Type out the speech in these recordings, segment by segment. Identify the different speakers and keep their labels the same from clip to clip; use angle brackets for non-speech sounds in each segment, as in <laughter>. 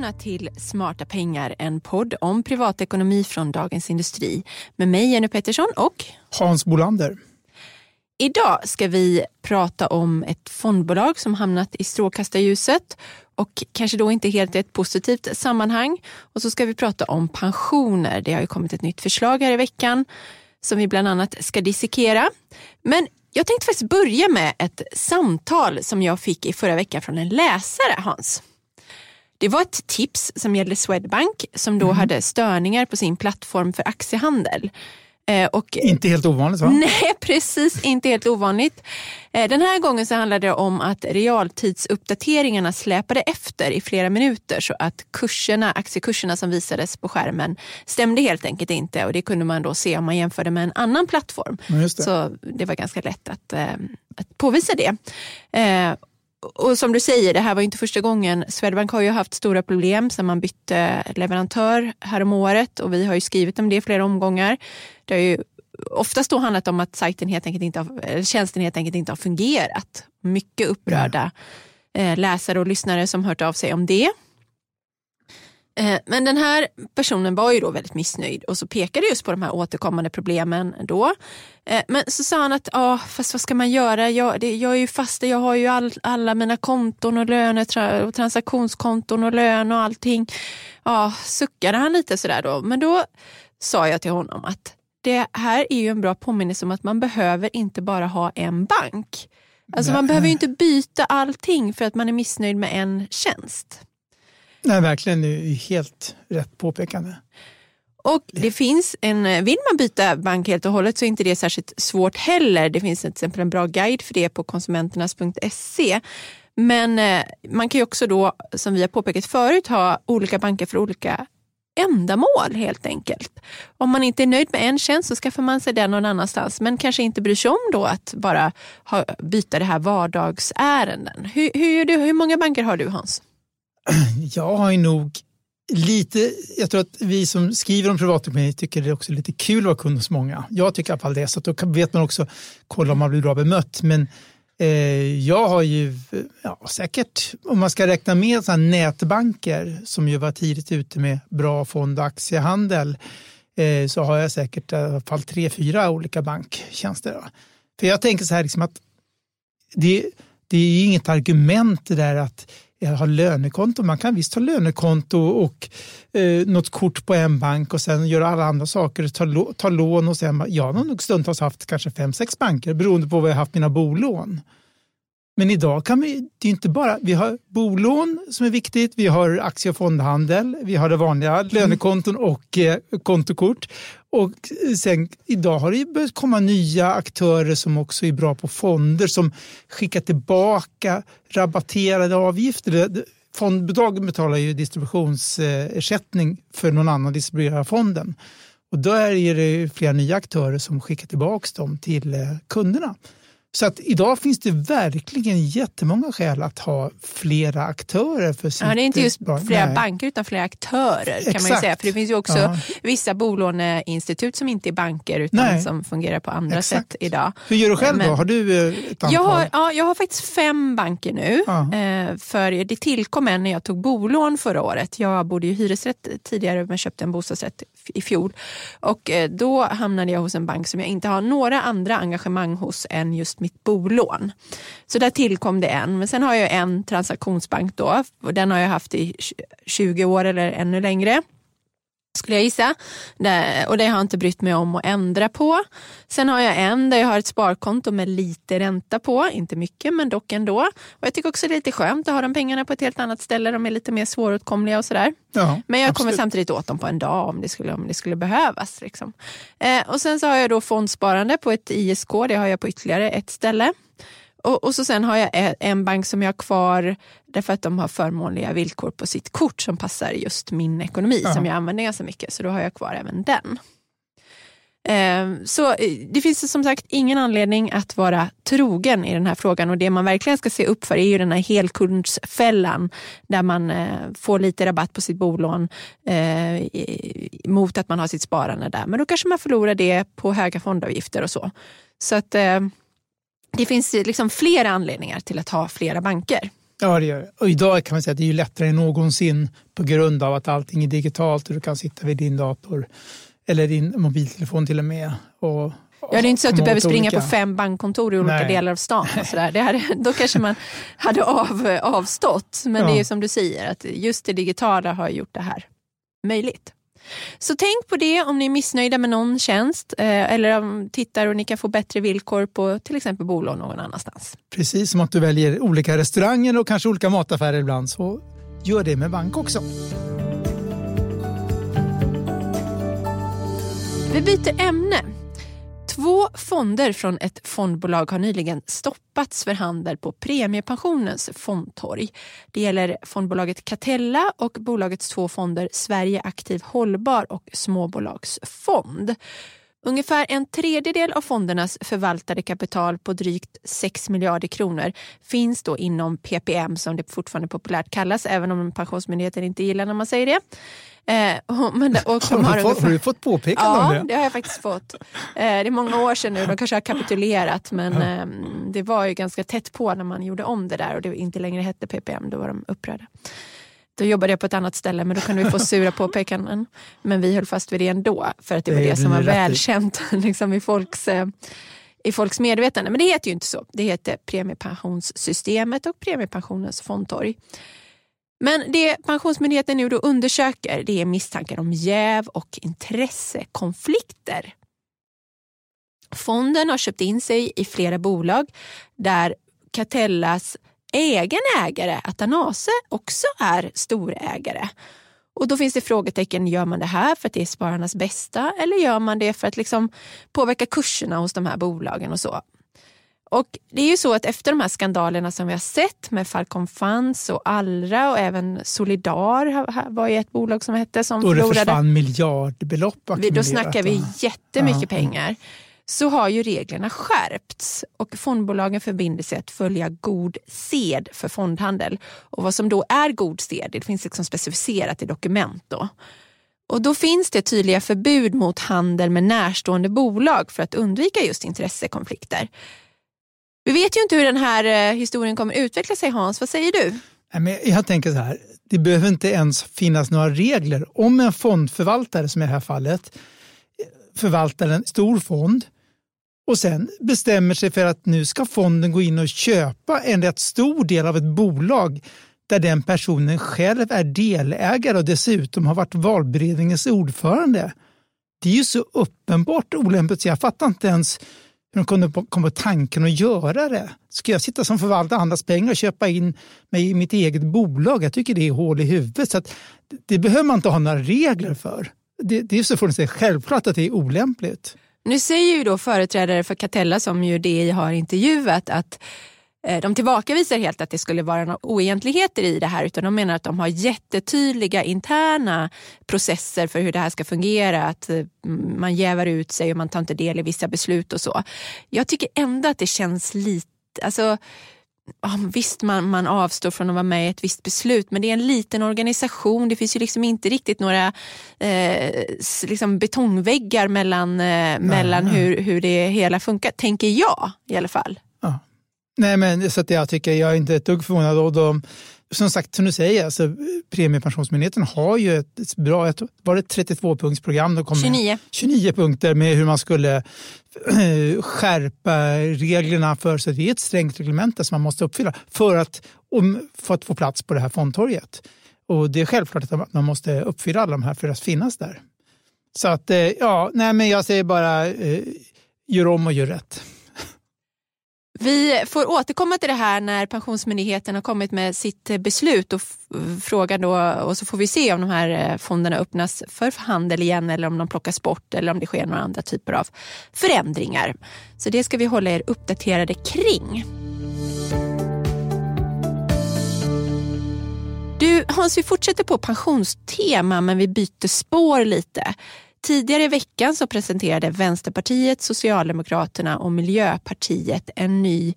Speaker 1: välkomna till Smarta pengar, en podd om privatekonomi från Dagens Industri med mig Jenny Pettersson och
Speaker 2: Hans Bolander.
Speaker 1: Idag ska vi prata om ett fondbolag som hamnat i strålkastarljuset och kanske då inte helt i ett positivt sammanhang. Och så ska vi prata om pensioner. Det har ju kommit ett nytt förslag här i veckan som vi bland annat ska dissekera. Men jag tänkte faktiskt börja med ett samtal som jag fick i förra veckan från en läsare, Hans. Det var ett tips som gällde Swedbank som då mm. hade störningar på sin plattform för aktiehandel.
Speaker 2: Eh, och, inte helt ovanligt va? <laughs>
Speaker 1: Nej, precis. Inte helt ovanligt. Eh, den här gången så handlade det om att realtidsuppdateringarna släpade efter i flera minuter så att kurserna, aktiekurserna som visades på skärmen stämde helt enkelt inte och det kunde man då se om man jämförde med en annan plattform.
Speaker 2: Det.
Speaker 1: Så det var ganska lätt att, eh, att påvisa det och som du säger, det här var inte första gången. Swedbank har ju haft stora problem sedan man bytte leverantör häromåret och vi har ju skrivit om det i flera omgångar. Det har ju oftast då handlat om att sajten helt enkelt inte har, tjänsten helt enkelt inte har fungerat. Mycket upprörda eh, läsare och lyssnare som hört av sig om det. Eh, men den här personen var ju då väldigt missnöjd och så pekade just på de här återkommande problemen då. Eh, men så sa han att, ja fast vad ska man göra? Jag, det, jag är ju fast, jag har ju all, alla mina konton och löner och transaktionskonton och lön och allting. Ja, suckade han lite sådär då. Men då sa jag till honom att det här är ju en bra påminnelse om att man behöver inte bara ha en bank. Alltså man behöver ju inte byta allting för att man är missnöjd med en tjänst.
Speaker 2: Nej, verkligen. Det är helt rätt påpekande.
Speaker 1: Och det finns en, eh, vill man byta bank helt och hållet så är inte det särskilt svårt heller. Det finns till exempel en bra guide för det på konsumenternas.se. Men eh, man kan ju också då, som vi har påpekat förut, ha olika banker för olika ändamål helt enkelt. Om man inte är nöjd med en tjänst så skaffar man sig den någon annanstans men kanske inte bryr sig om då att bara ha, byta det här vardagsärenden. Hur, hur, hur många banker har du Hans? <clears throat>
Speaker 2: Jag har ju nog lite, jag tror att vi som skriver om privatekonomi tycker det är också lite kul att vara kund hos många. Jag tycker i alla fall det, så då vet man också kolla om man blir bra bemött. Men eh, jag har ju ja, säkert, om man ska räkna med så nätbanker som ju var tidigt ute med bra fond och aktiehandel, eh, så har jag säkert i alla fall tre, fyra olika banktjänster. För jag tänker så här liksom att det, det är inget argument det där att ha lönekonto. Man kan visst ha lönekonto och eh, något kort på en bank och sen göra alla andra saker, ta, ta lån och sen, jag har nog stundtals haft kanske fem, sex banker beroende på vad jag haft mina bolån. Men idag kan vi, det är inte bara, vi har bolån som är viktigt, vi har aktie och fondhandel, vi har det vanliga lönekonton och eh, kontokort. Och sen idag har det börjat komma nya aktörer som också är bra på fonder som skickar tillbaka rabatterade avgifter. Fondbolagen betalar ju distributionsersättning för någon annan distribuerar fonden. Och då är det flera nya aktörer som skickar tillbaka dem till eh, kunderna. Så att idag finns det verkligen jättemånga skäl att ha flera aktörer. för sitt
Speaker 1: ja, Det är inte just flera Nej. banker utan flera aktörer. Exakt. kan man säga. För Det finns ju också ja. vissa bolåneinstitut som inte är banker utan Nej. som fungerar på andra Exakt. sätt idag.
Speaker 2: Hur gör du själv Men, då? Har du eh, ett antal?
Speaker 1: Jag har, ja, jag har faktiskt fem banker nu. Ja. Eh, för Det tillkom en när jag tog bolån förra året. Jag bodde i hyresrätt tidigare men köpte en bostadsrätt i fjol. Och eh, Då hamnade jag hos en bank som jag inte har några andra engagemang hos än just mitt bolån. Så där tillkom det en. Men sen har jag en transaktionsbank då. Och den har jag haft i 20 år eller ännu längre skulle jag gissa. och det har jag inte brytt mig om att ändra på. Sen har jag en där jag har ett sparkonto med lite ränta på. Inte mycket men dock ändå. Och jag tycker också det är lite skönt att ha de pengarna på ett helt annat ställe. De är lite mer svåråtkomliga och sådär. Ja, men jag absolut. kommer samtidigt åt dem på en dag om det skulle, om det skulle behövas. Liksom. Eh, och sen så har jag då fondsparande på ett ISK. Det har jag på ytterligare ett ställe. Och, och, så sen har jag en bank som jag har kvar därför att de har förmånliga villkor på sitt kort som passar just min ekonomi ja. som jag använder ganska mycket. Så då har jag kvar även den. Ehm, så eh, det finns som sagt ingen anledning att vara trogen i den här frågan och det man verkligen ska se upp för är ju den här helkundsfällan där man eh, får lite rabatt på sitt bolån eh, mot att man har sitt sparande där. Men då kanske man förlorar det på höga fondavgifter och så. Så att det finns liksom flera anledningar till att ha flera banker.
Speaker 2: Ja, det gör det. Och idag kan man säga att det är lättare än någonsin på grund av att allting är digitalt och du kan sitta vid din dator eller din mobiltelefon till och med. Och,
Speaker 1: Ja, det är inte så att du behöver springa olika. på fem bankkontor i olika Nej. delar av stan. Och sådär. Det hade, då kanske man <laughs> hade av, avstått. Men ja. det är som du säger, att just det digitala har gjort det här möjligt. Så tänk på det om ni är missnöjda med någon tjänst eh, eller om tittar och ni kan få bättre villkor på till exempel bolån någon annanstans.
Speaker 2: Precis som att du väljer olika restauranger och kanske olika mataffärer ibland så gör det med bank också.
Speaker 1: Vi byter ämne. Två fonder från ett fondbolag har nyligen stoppats för handel på premiepensionens fondtorg. Det gäller fondbolaget Catella och bolagets två fonder Sverige Aktiv Hållbar och Småbolagsfond. Ungefär en tredjedel av fondernas förvaltade kapital på drygt 6 miljarder kronor finns då inom PPM som det fortfarande populärt kallas, även om Pensionsmyndigheten inte gillar när man säger det.
Speaker 2: Eh, men, och <laughs> de har, du fått, har du fått påpekande
Speaker 1: ja,
Speaker 2: om
Speaker 1: det? Ja, det har jag faktiskt fått. Eh, det är många år sedan nu, de kanske har kapitulerat men eh, det var ju ganska tätt på när man gjorde om det där och det inte längre hette PPM, då var de upprörda. Då jobbade jag på ett annat ställe men då kunde vi få <laughs> sura påpekanden. Men vi höll fast vid det ändå för att det, det var det som var välkänt <laughs> liksom, i, folks, eh, i folks medvetande. Men det heter ju inte så. Det heter premiepensionssystemet och premiepensionens fondtorg. Men det Pensionsmyndigheten nu då undersöker det är misstankar om jäv och intressekonflikter. Fonden har köpt in sig i flera bolag där Catellas egen ägare Atanase också är storägare. Och då finns det frågetecken, gör man det här för att det är spararnas bästa eller gör man det för att liksom påverka kurserna hos de här bolagen och så? Och det är ju så att efter de här skandalerna som vi har sett med Falcon Funds och Allra och även Solidar var ju ett bolag som hette som
Speaker 2: förlorade. Då det försvann miljardbelopp
Speaker 1: Då snackar vi jättemycket ja. pengar så har ju reglerna skärpts och fondbolagen förbinder sig att följa god sed för fondhandel. Och vad som då är god sed, det finns liksom specificerat i dokument. Då. Och då finns det tydliga förbud mot handel med närstående bolag för att undvika just intressekonflikter. Vi vet ju inte hur den här eh, historien kommer utveckla sig Hans, vad säger du?
Speaker 2: Jag tänker så här, det behöver inte ens finnas några regler. Om en fondförvaltare, som i det här fallet, eh, förvaltar en stor fond och sen bestämmer sig för att nu ska fonden gå in och köpa en rätt stor del av ett bolag där den personen själv är delägare och dessutom har varit valberedningens ordförande. Det är ju så uppenbart olämpligt så jag fattar inte ens hur de kunde komma på tanken att göra det. Ska jag sitta som förvaltar andras pengar och köpa in mig i mitt eget bolag? Jag tycker det är hål i huvudet. Så det behöver man inte ha några regler för. Det, det är så fullständigt självklart att det är olämpligt.
Speaker 1: Nu säger ju då företrädare för Catella som ju DI har intervjuat att eh, de tillbakavisar helt att det skulle vara några oegentligheter i det här utan de menar att de har jättetydliga interna processer för hur det här ska fungera. Att eh, man jävar ut sig och man tar inte del i vissa beslut och så. Jag tycker ändå att det känns lite, alltså visst man, man avstår från att vara med i ett visst beslut men det är en liten organisation. Det finns ju liksom inte riktigt några eh, liksom betongväggar mellan, eh, mellan hur, hur det hela funkar, tänker jag i alla fall.
Speaker 2: Ja. Nej men så att jag tycker jag är inte ett dugg förvånad. Och de, som sagt, som du säger, alltså, Premiepensionsmyndigheten har ju ett bra, ett, var det 32-punktsprogram?
Speaker 1: 29.
Speaker 2: 29 punkter med hur man skulle eh, skärpa reglerna för, så det är ett strängt reglemente som man måste uppfylla för att, om, för att få plats på det här fondtorget. Och det är självklart att man måste uppfylla alla de här för att finnas där. Så att, eh, ja, nej men jag säger bara, eh, gör om och gör rätt.
Speaker 1: Vi får återkomma till det här när Pensionsmyndigheten har kommit med sitt beslut och frågan då, och så får vi se om de här eh, fonderna öppnas för handel igen eller om de plockas bort eller om det sker några andra typer av förändringar. Så det ska vi hålla er uppdaterade kring. Du Hans, vi fortsätter på pensionstema men vi byter spår lite. Tidigare i veckan så presenterade Vänsterpartiet, Socialdemokraterna och Miljöpartiet en ny,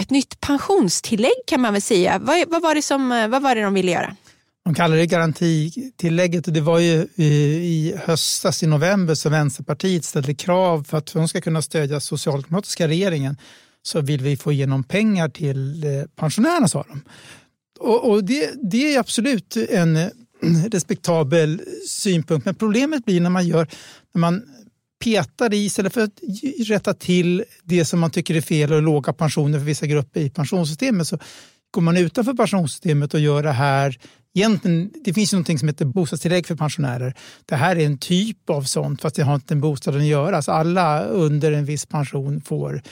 Speaker 1: ett nytt pensionstillägg kan man väl säga. Vad, vad, var, det som, vad var det de ville göra?
Speaker 2: De kallar det garantitillägget och det var ju i höstas i november som Vänsterpartiet ställde krav för att de ska kunna stödja socialdemokratiska regeringen så vill vi få igenom pengar till eh, pensionärerna sa de. Och, och det, det är absolut en <clears throat> respektabel synpunkt. Men problemet blir när man gör när man petar i istället för att rätta till det som man tycker är fel och låga pensioner för vissa grupper i pensionssystemet så går man utanför pensionssystemet och gör det här Egentligen, det finns ju någonting som heter bostadstillägg för pensionärer. Det här är en typ av sånt, fast det har inte med bostaden att göra. Alltså alla under en viss pension får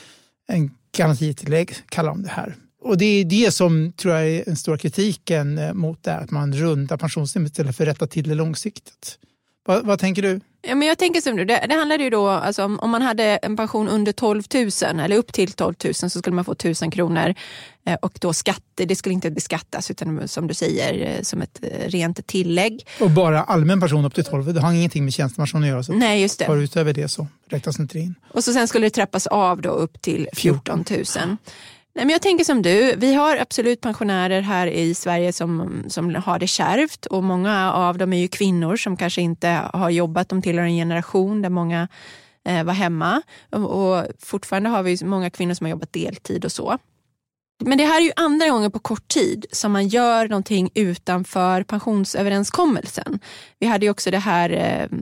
Speaker 2: en garantitillägg, kallar de det här. Och det är det som tror jag är den stora kritiken eh, mot det, att man rundar pensionssystemet istället för att rätta till det långsiktigt. Vad, vad tänker du?
Speaker 1: Ja, men jag tänker som du, det, det handlar ju då, alltså, om, om man hade en pension under 12 000 eller upp till 12 000 så skulle man få 1000 kronor eh, och då skatt, det skulle inte beskattas utan som du säger eh, som ett eh, rent tillägg.
Speaker 2: Och bara allmän pension upp till 12, det har ingenting med tjänstepension att göra. Så
Speaker 1: Nej, just det.
Speaker 2: Tar utöver det så räknas inte in.
Speaker 1: Och så sen skulle det trappas av då upp till 14 000. Nej, men jag tänker som du, vi har absolut pensionärer här i Sverige som, som har det kärvt och många av dem är ju kvinnor som kanske inte har jobbat, de tillhör en generation där många eh, var hemma och, och fortfarande har vi många kvinnor som har jobbat deltid och så. Men det här är ju andra gången på kort tid som man gör någonting utanför pensionsöverenskommelsen. Vi hade ju också det här eh,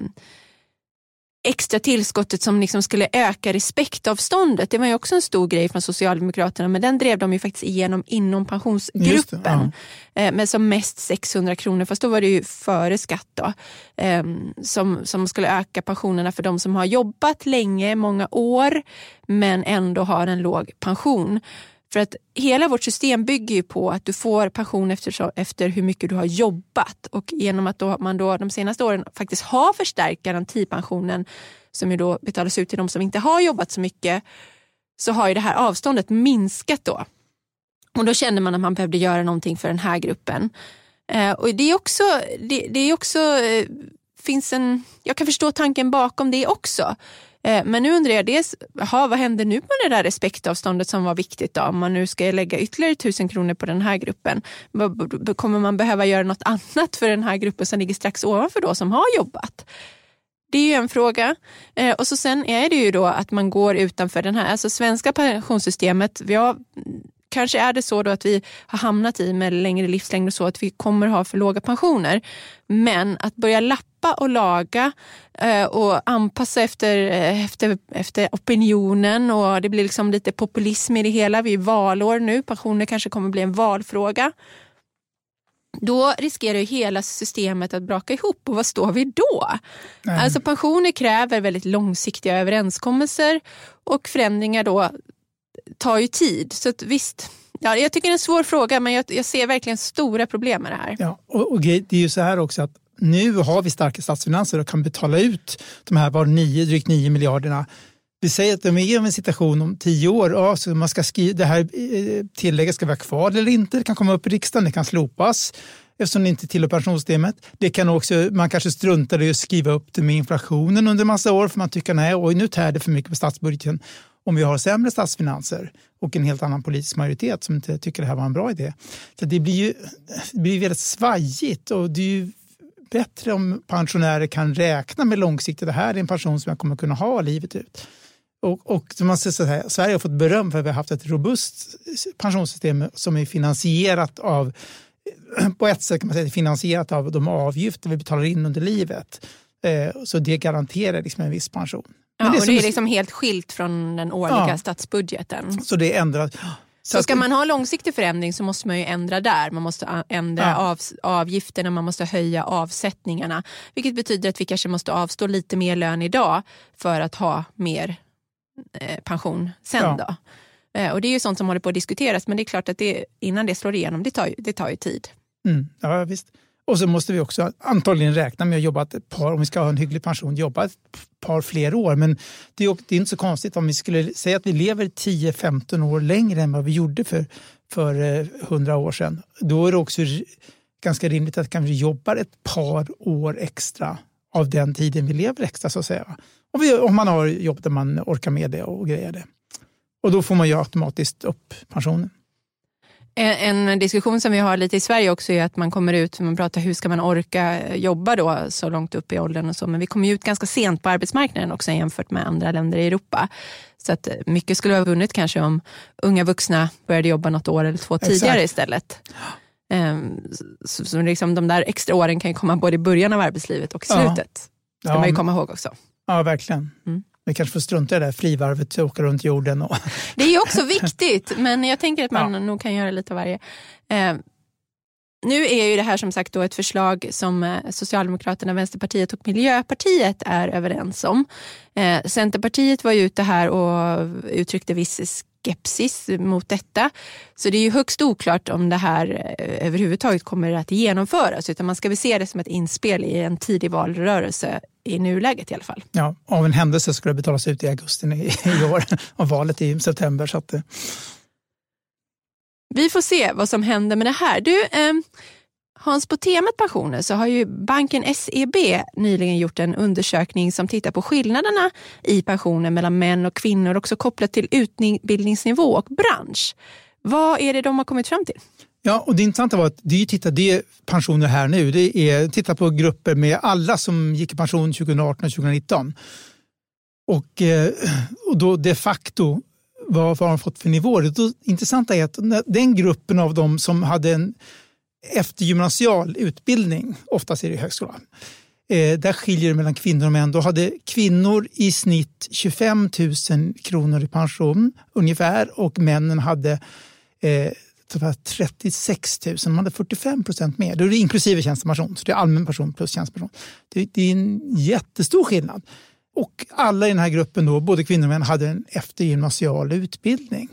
Speaker 1: extra tillskottet som liksom skulle öka respektavståndet. Det var ju också en stor grej från Socialdemokraterna men den drev de ju faktiskt igenom inom pensionsgruppen. Det, ja. Eh, med som mest 600 kronor, fast då var det ju före skatt. Då, ehm, som, som skulle öka pensionerna för de som har jobbat länge, många år men ändå har en låg pension. För att hela vårt system bygger ju på att du får pension efter, efter hur mycket du har jobbat. Och genom att då, man då de senaste åren faktiskt har förstärkt garantipensionen som ju då betalas ut till de som inte har jobbat så mycket så har ju det här avståndet minskat då. Och då kände man att man behövde göra någonting för den här gruppen. Eh, och det är också, det, det är också eh, finns en, jag kan förstå tanken bakom det också. Eh, men nu undrar jag dels, aha, vad händer nu med det där respektavståndet som var viktigt? Då? Om man nu ska lägga ytterligare tusen kronor på den här gruppen, kommer man behöva göra något <laughs> annat för den här gruppen som ligger strax ovanför då som har jobbat? Det är ju en fråga. Eh, och så sen är det ju då att man går utanför den här, alltså svenska pensionssystemet, vi har kanske är det så då att vi har hamnat i med längre livslängd och så att vi kommer ha för låga pensioner. Men att börja lappa och laga eh, och anpassa efter, eh, efter, efter opinionen och det blir liksom lite populism i det hela. Vi är valår nu, pensioner kanske kommer bli en valfråga. Då riskerar ju hela systemet att braka ihop och vad står vi då? Nej. Alltså pensioner kräver väldigt långsiktiga överenskommelser och förändringar då tar ju tid. Så att, visst, ja, jag tycker det är en svår fråga men jag, jag ser verkligen stora problem med det här.
Speaker 2: Ja, och, och det är ju så här också att nu har vi starka statsfinanser och kan betala ut de här var nio, drygt 9 miljarderna. Vi säger att de är i en situation om tio år, ja, så man ska skriva, det här eh, tillägget ska vara kvar eller inte, det kan komma upp i riksdagen, det kan slopas eftersom det inte tillhör pensionssystemet. Det kan också, man kanske struntar i att skriva upp det med inflationen under en massa år för man tycker nej, oj, nu tär det för mycket på statsbudgeten om vi har sämre statsfinanser och en helt annan politisk majoritet som inte tycker det här var en bra idé. Så det blir ju det blir väldigt svajigt och det är ju bättre om pensionärer kan räkna med långsiktigt. Det här är en pension som jag kommer kunna ha livet ut. Och, och man ser så här, Sverige har fått beröm för att vi har haft ett robust pensionssystem som är finansierat av på ett sätt kan man säga finansierat av de avgifter vi betalar in under livet. Eh, så det garanterar liksom en viss pension.
Speaker 1: Ja, det, och det är liksom helt skilt från den årliga ja, statsbudgeten.
Speaker 2: Så det är ändrat.
Speaker 1: Så ska man ha långsiktig förändring så måste man ju ändra där. Man måste ändra ja. av, avgifterna, man måste höja avsättningarna. Vilket betyder att vi kanske måste avstå lite mer lön idag för att ha mer eh, pension sen. Ja. Då. Eh, och det är ju sånt som håller på att diskuteras men det är klart att det, innan det slår igenom, det tar, det tar ju tid.
Speaker 2: Mm. Ja, visst. Och så måste vi också antagligen räkna med att jobba ett par, om vi ska ha en hygglig pension, jobba ett par fler år. Men det är, det är inte så konstigt om vi skulle säga att vi lever 10-15 år längre än vad vi gjorde för, för eh, 100 år sedan. Då är det också ganska rimligt att kanske jobbar ett par år extra av den tiden vi lever extra så att säga. Om, vi, om man har jobb där man orkar med det och grejer det. Och då får man ju automatiskt upp pensionen.
Speaker 1: En, en, diskussion som vi har lite i Sverige också är att man kommer ut, man pratar hur ska man orka jobba då så långt upp i åldern och så, men vi kommer ut ganska sent på arbetsmarknaden också jämfört med andra länder i Europa. Så att mycket skulle ha vunnit kanske om unga vuxna började jobba något år eller två tidigare Exakt. istället. Um, så, så liksom de där extra åren kan ju komma både i början av arbetslivet och i slutet. Ja. ska ja, man ju komma ihåg också.
Speaker 2: Ja, verkligen. Mm. Vi kanske får strunta i det där frivarvet, åka runt jorden. Och... <laughs>
Speaker 1: Det är ju också viktigt, men jag tänker att man ja. nog kan göra lite av varje. Eh, nu är ju det här som sagt då ett förslag som eh, Socialdemokraterna, Vänsterpartiet och Miljöpartiet är överens om. Eh, Centerpartiet var ju ute här och uttryckte viss skepsis mot detta. Så det är ju högst oklart om det här eh, överhuvudtaget kommer att genomföras utan man ska väl se det som ett inspel i en tidig valrörelse i nuläget i alla fall.
Speaker 2: Ja, av en händelse ska det betalas ut i augusti i år och valet i september. Så att,
Speaker 1: vi får se vad som händer med det här. Du, eh, Hans, på temat pensioner så har ju banken SEB nyligen gjort en undersökning som tittar på skillnaderna i pensioner mellan män och kvinnor, också kopplat till utbildningsnivå och bransch. Vad är det de har kommit fram till?
Speaker 2: Ja, och det intressanta var att det är, titta, det är pensioner här nu. Det är titta på grupper med alla som gick i pension 2018 och 2019. Och, eh, och då de facto vad, vad har de fått för nivåer? Det intressanta är att den gruppen av dem som hade en eftergymnasial utbildning, oftast är det högskolan, eh, där skiljer det mellan kvinnor och män. Då hade kvinnor i snitt 25 000 kronor i pension ungefär och männen hade eh, 36 000, de hade 45 procent mer. Då är det inklusive tjänstepension, så det är allmän pension plus tjänstepension. Det, det är en jättestor skillnad. Och alla i den här gruppen, då, både kvinnor och män, hade en eftergymnasial utbildning.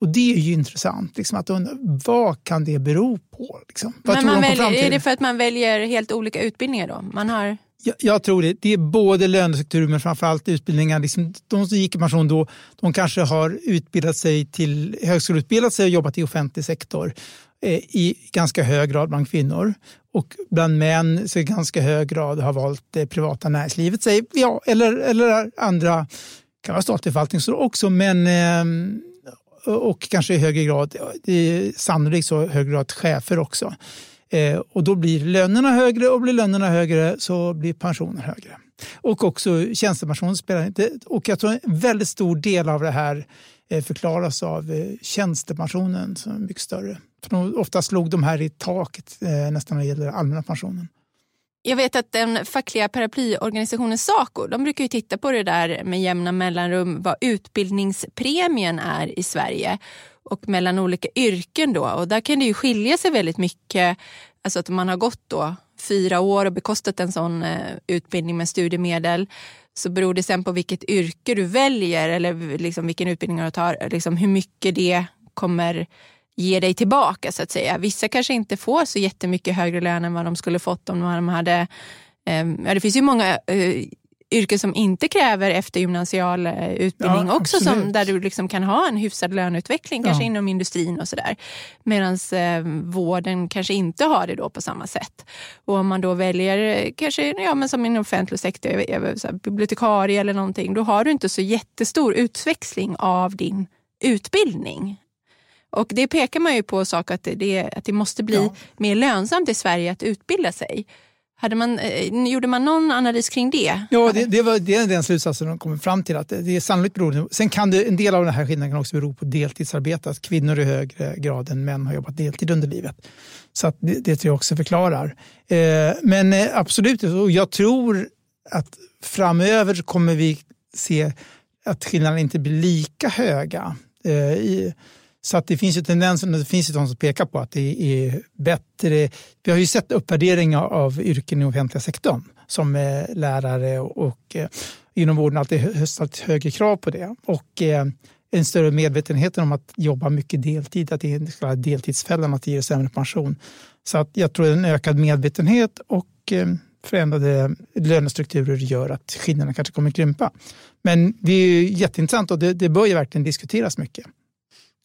Speaker 2: Och det är ju intressant. Liksom, att undra, vad kan det bero på? Liksom?
Speaker 1: Men man väljer, är det för att man väljer helt olika utbildningar då? Man har...
Speaker 2: Jag, jag tror det. Det är både lönestruktur men framförallt utbildningar. Liksom, de som gick i pension då, de kanske har utbildat sig till högskoleutbildat sig och jobbat i offentlig sektor eh, i ganska hög grad bland kvinnor. Och bland män så i ganska hög grad har valt det privata näringslivet. Säg, ja, eller, eller andra, kan vara statlig förvaltning också, men eh, och kanske i högre grad, sannolikt så högre grad chefer också. Eh, och då blir lönerna högre och blir lönerna högre så blir pensionen högre. Och också tjänstepensionen spelar inte... Och jag tror en väldigt stor del av det här eh, förklaras av eh, tjänstepensionen som är mycket större. För ofta slog de här i taket eh, nästan när det gäller allmänna pensionen.
Speaker 1: Jag vet att den fackliga paraplyorganisationen Saco de brukar ju titta på det där med jämna mellanrum vad utbildningspremien är i Sverige och mellan olika yrken. Då. Och där kan det ju skilja sig väldigt mycket. Alltså att man har gått då fyra år och bekostat en sån eh, utbildning med studiemedel så beror det sen på vilket yrke du väljer eller liksom vilken utbildning du tar, liksom hur mycket det kommer ge dig tillbaka så att säga. Vissa kanske inte får så jättemycket högre lön än vad de skulle fått om de hade eh, Ja, det finns ju många eh, yrken som inte kräver eftergymnasial eh, utbildning ja, också, som, där du liksom kan ha en hyfsad löneutveckling, kanske inom industrin och sådär. Medan eh, vården kanske inte har det då på samma sätt. Och om man då väljer, eh, kanske ja, men som inom offentlig sektor, bibliotekarie eller någonting, då har du inte så jättestor utväxling av din utbildning. Och det pekar man ju på sak att det, att det måste bli ja. mer lönsamt i Sverige att utbilda sig. Hade man, eh, gjorde man någon analys kring det?
Speaker 2: Ja, det, det, var, det är den slutsatsen de kommer fram till. att det är sannolikt beror, Sen kan det, en del av den här skillnaden kan också bero på deltidsarbete. Att kvinnor i högre grad än män har jobbat deltid under livet. Så att det, det tror jag också förklarar. Eh, men eh, absolut, och jag tror att framöver kommer vi se att skillnaderna inte blir lika höga. Eh, i, så att det finns ju tendenser, det finns ju de som pekar på att det är bättre. Vi har ju sett uppvärderingar av yrken i offentliga sektorn som eh, lärare och, och eh, inom vården alltid ställt högre krav på det. Och eh, en större medvetenhet om att jobba mycket deltid, att det är en deltidsfällan, att det ger sämre pension. Så att jag tror en ökad medvetenhet och förändrade lönestrukturer gör att skillnaderna kanske kommer att krympa. Men det är jätteintressant och det, det bör ju verkligen diskuteras mycket.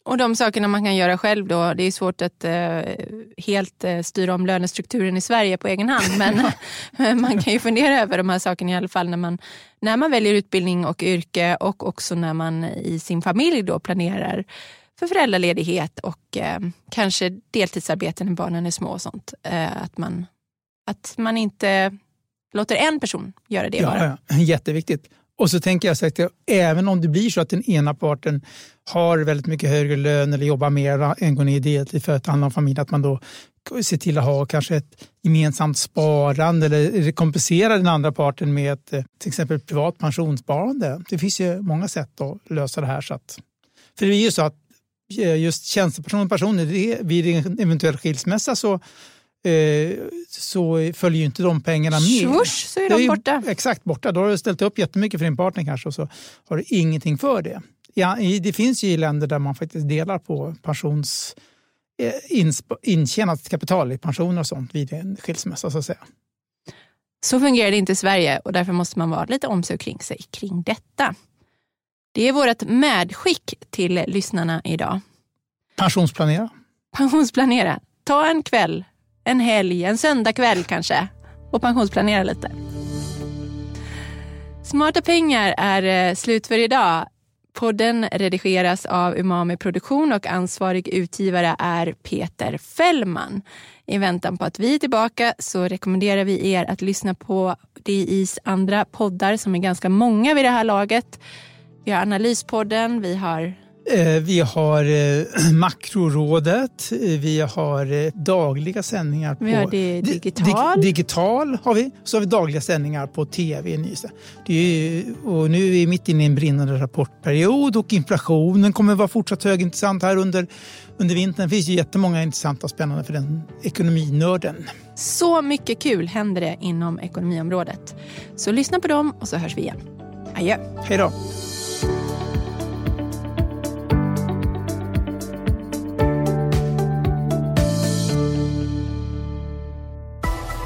Speaker 1: Och de sakerna man kan göra själv då, det är svårt att eh, helt eh, styra om lönestrukturen i Sverige på egen hand. Men <laughs> <laughs> man kan ju fundera över de här sakerna i alla fall när man, när man väljer utbildning och yrke och också när man i sin familj då planerar för föräldraledighet och eh, kanske deltidsarbete när barnen är små och sånt. Eh, att, man, att man inte låter en person göra det
Speaker 2: ja,
Speaker 1: bara.
Speaker 2: Ja, jätteviktigt. Och så tänker jag så att även om det blir så att den ena parten har väldigt mycket högre lön eller jobbar mer än går ner i deltid för att handla om familj, att man då ser till att ha kanske ett gemensamt sparande eller kompensera den andra parten med ett, eh, till exempel privat pensionssparande. Det finns ju många sätt att lösa det här. Så att, för det är ju så att eh, just tjänstepersoner och personer, vid en eventuell skilsmässa så eh, så följer ju inte de pengarna med.
Speaker 1: Swoosh, så är de borta.
Speaker 2: Exakt borta. Då har du ställt upp jättemycket för din partner kanske och så har du ingenting för det. Ja, det finns ju länder där man faktiskt delar på pensions Eh, intjänat kapital i pensioner och sånt vid en skilsmässa. Så, att säga.
Speaker 1: så fungerar det inte i Sverige och därför måste man vara lite omsorg kring sig kring detta. Det är vårt medskick till lyssnarna idag.
Speaker 2: Pensionsplanera.
Speaker 1: Pensionsplanera. Ta en kväll, en helg, en söndagkväll kanske och pensionsplanera lite. Smarta pengar är eh, slut för idag. Podden redigeras av Umami Produktion och ansvarig utgivare är Peter Fällman. I väntan på att vi är tillbaka så rekommenderar vi er att lyssna på DIs andra poddar som är ganska många vid det här laget. Vi har Analyspodden, vi har
Speaker 2: vi har eh, <clears throat> Makrorådet, eh, vi har dagliga sändningar på...
Speaker 1: Vi har det digital.
Speaker 2: Dig, digital har vi, så har vi dagliga sändningar på tv. Det är, och nu är vi mitt inne i en brinnande rapportperiod och inflationen kommer vara fortsatt högintressant här under, under vintern. Det finns ju jättemånga intressanta och spännande för den ekonominörden.
Speaker 1: Så mycket kul händer det inom ekonomiområdet. Så lyssna på dem och så hörs vi igen. Adjö.
Speaker 2: Hej då.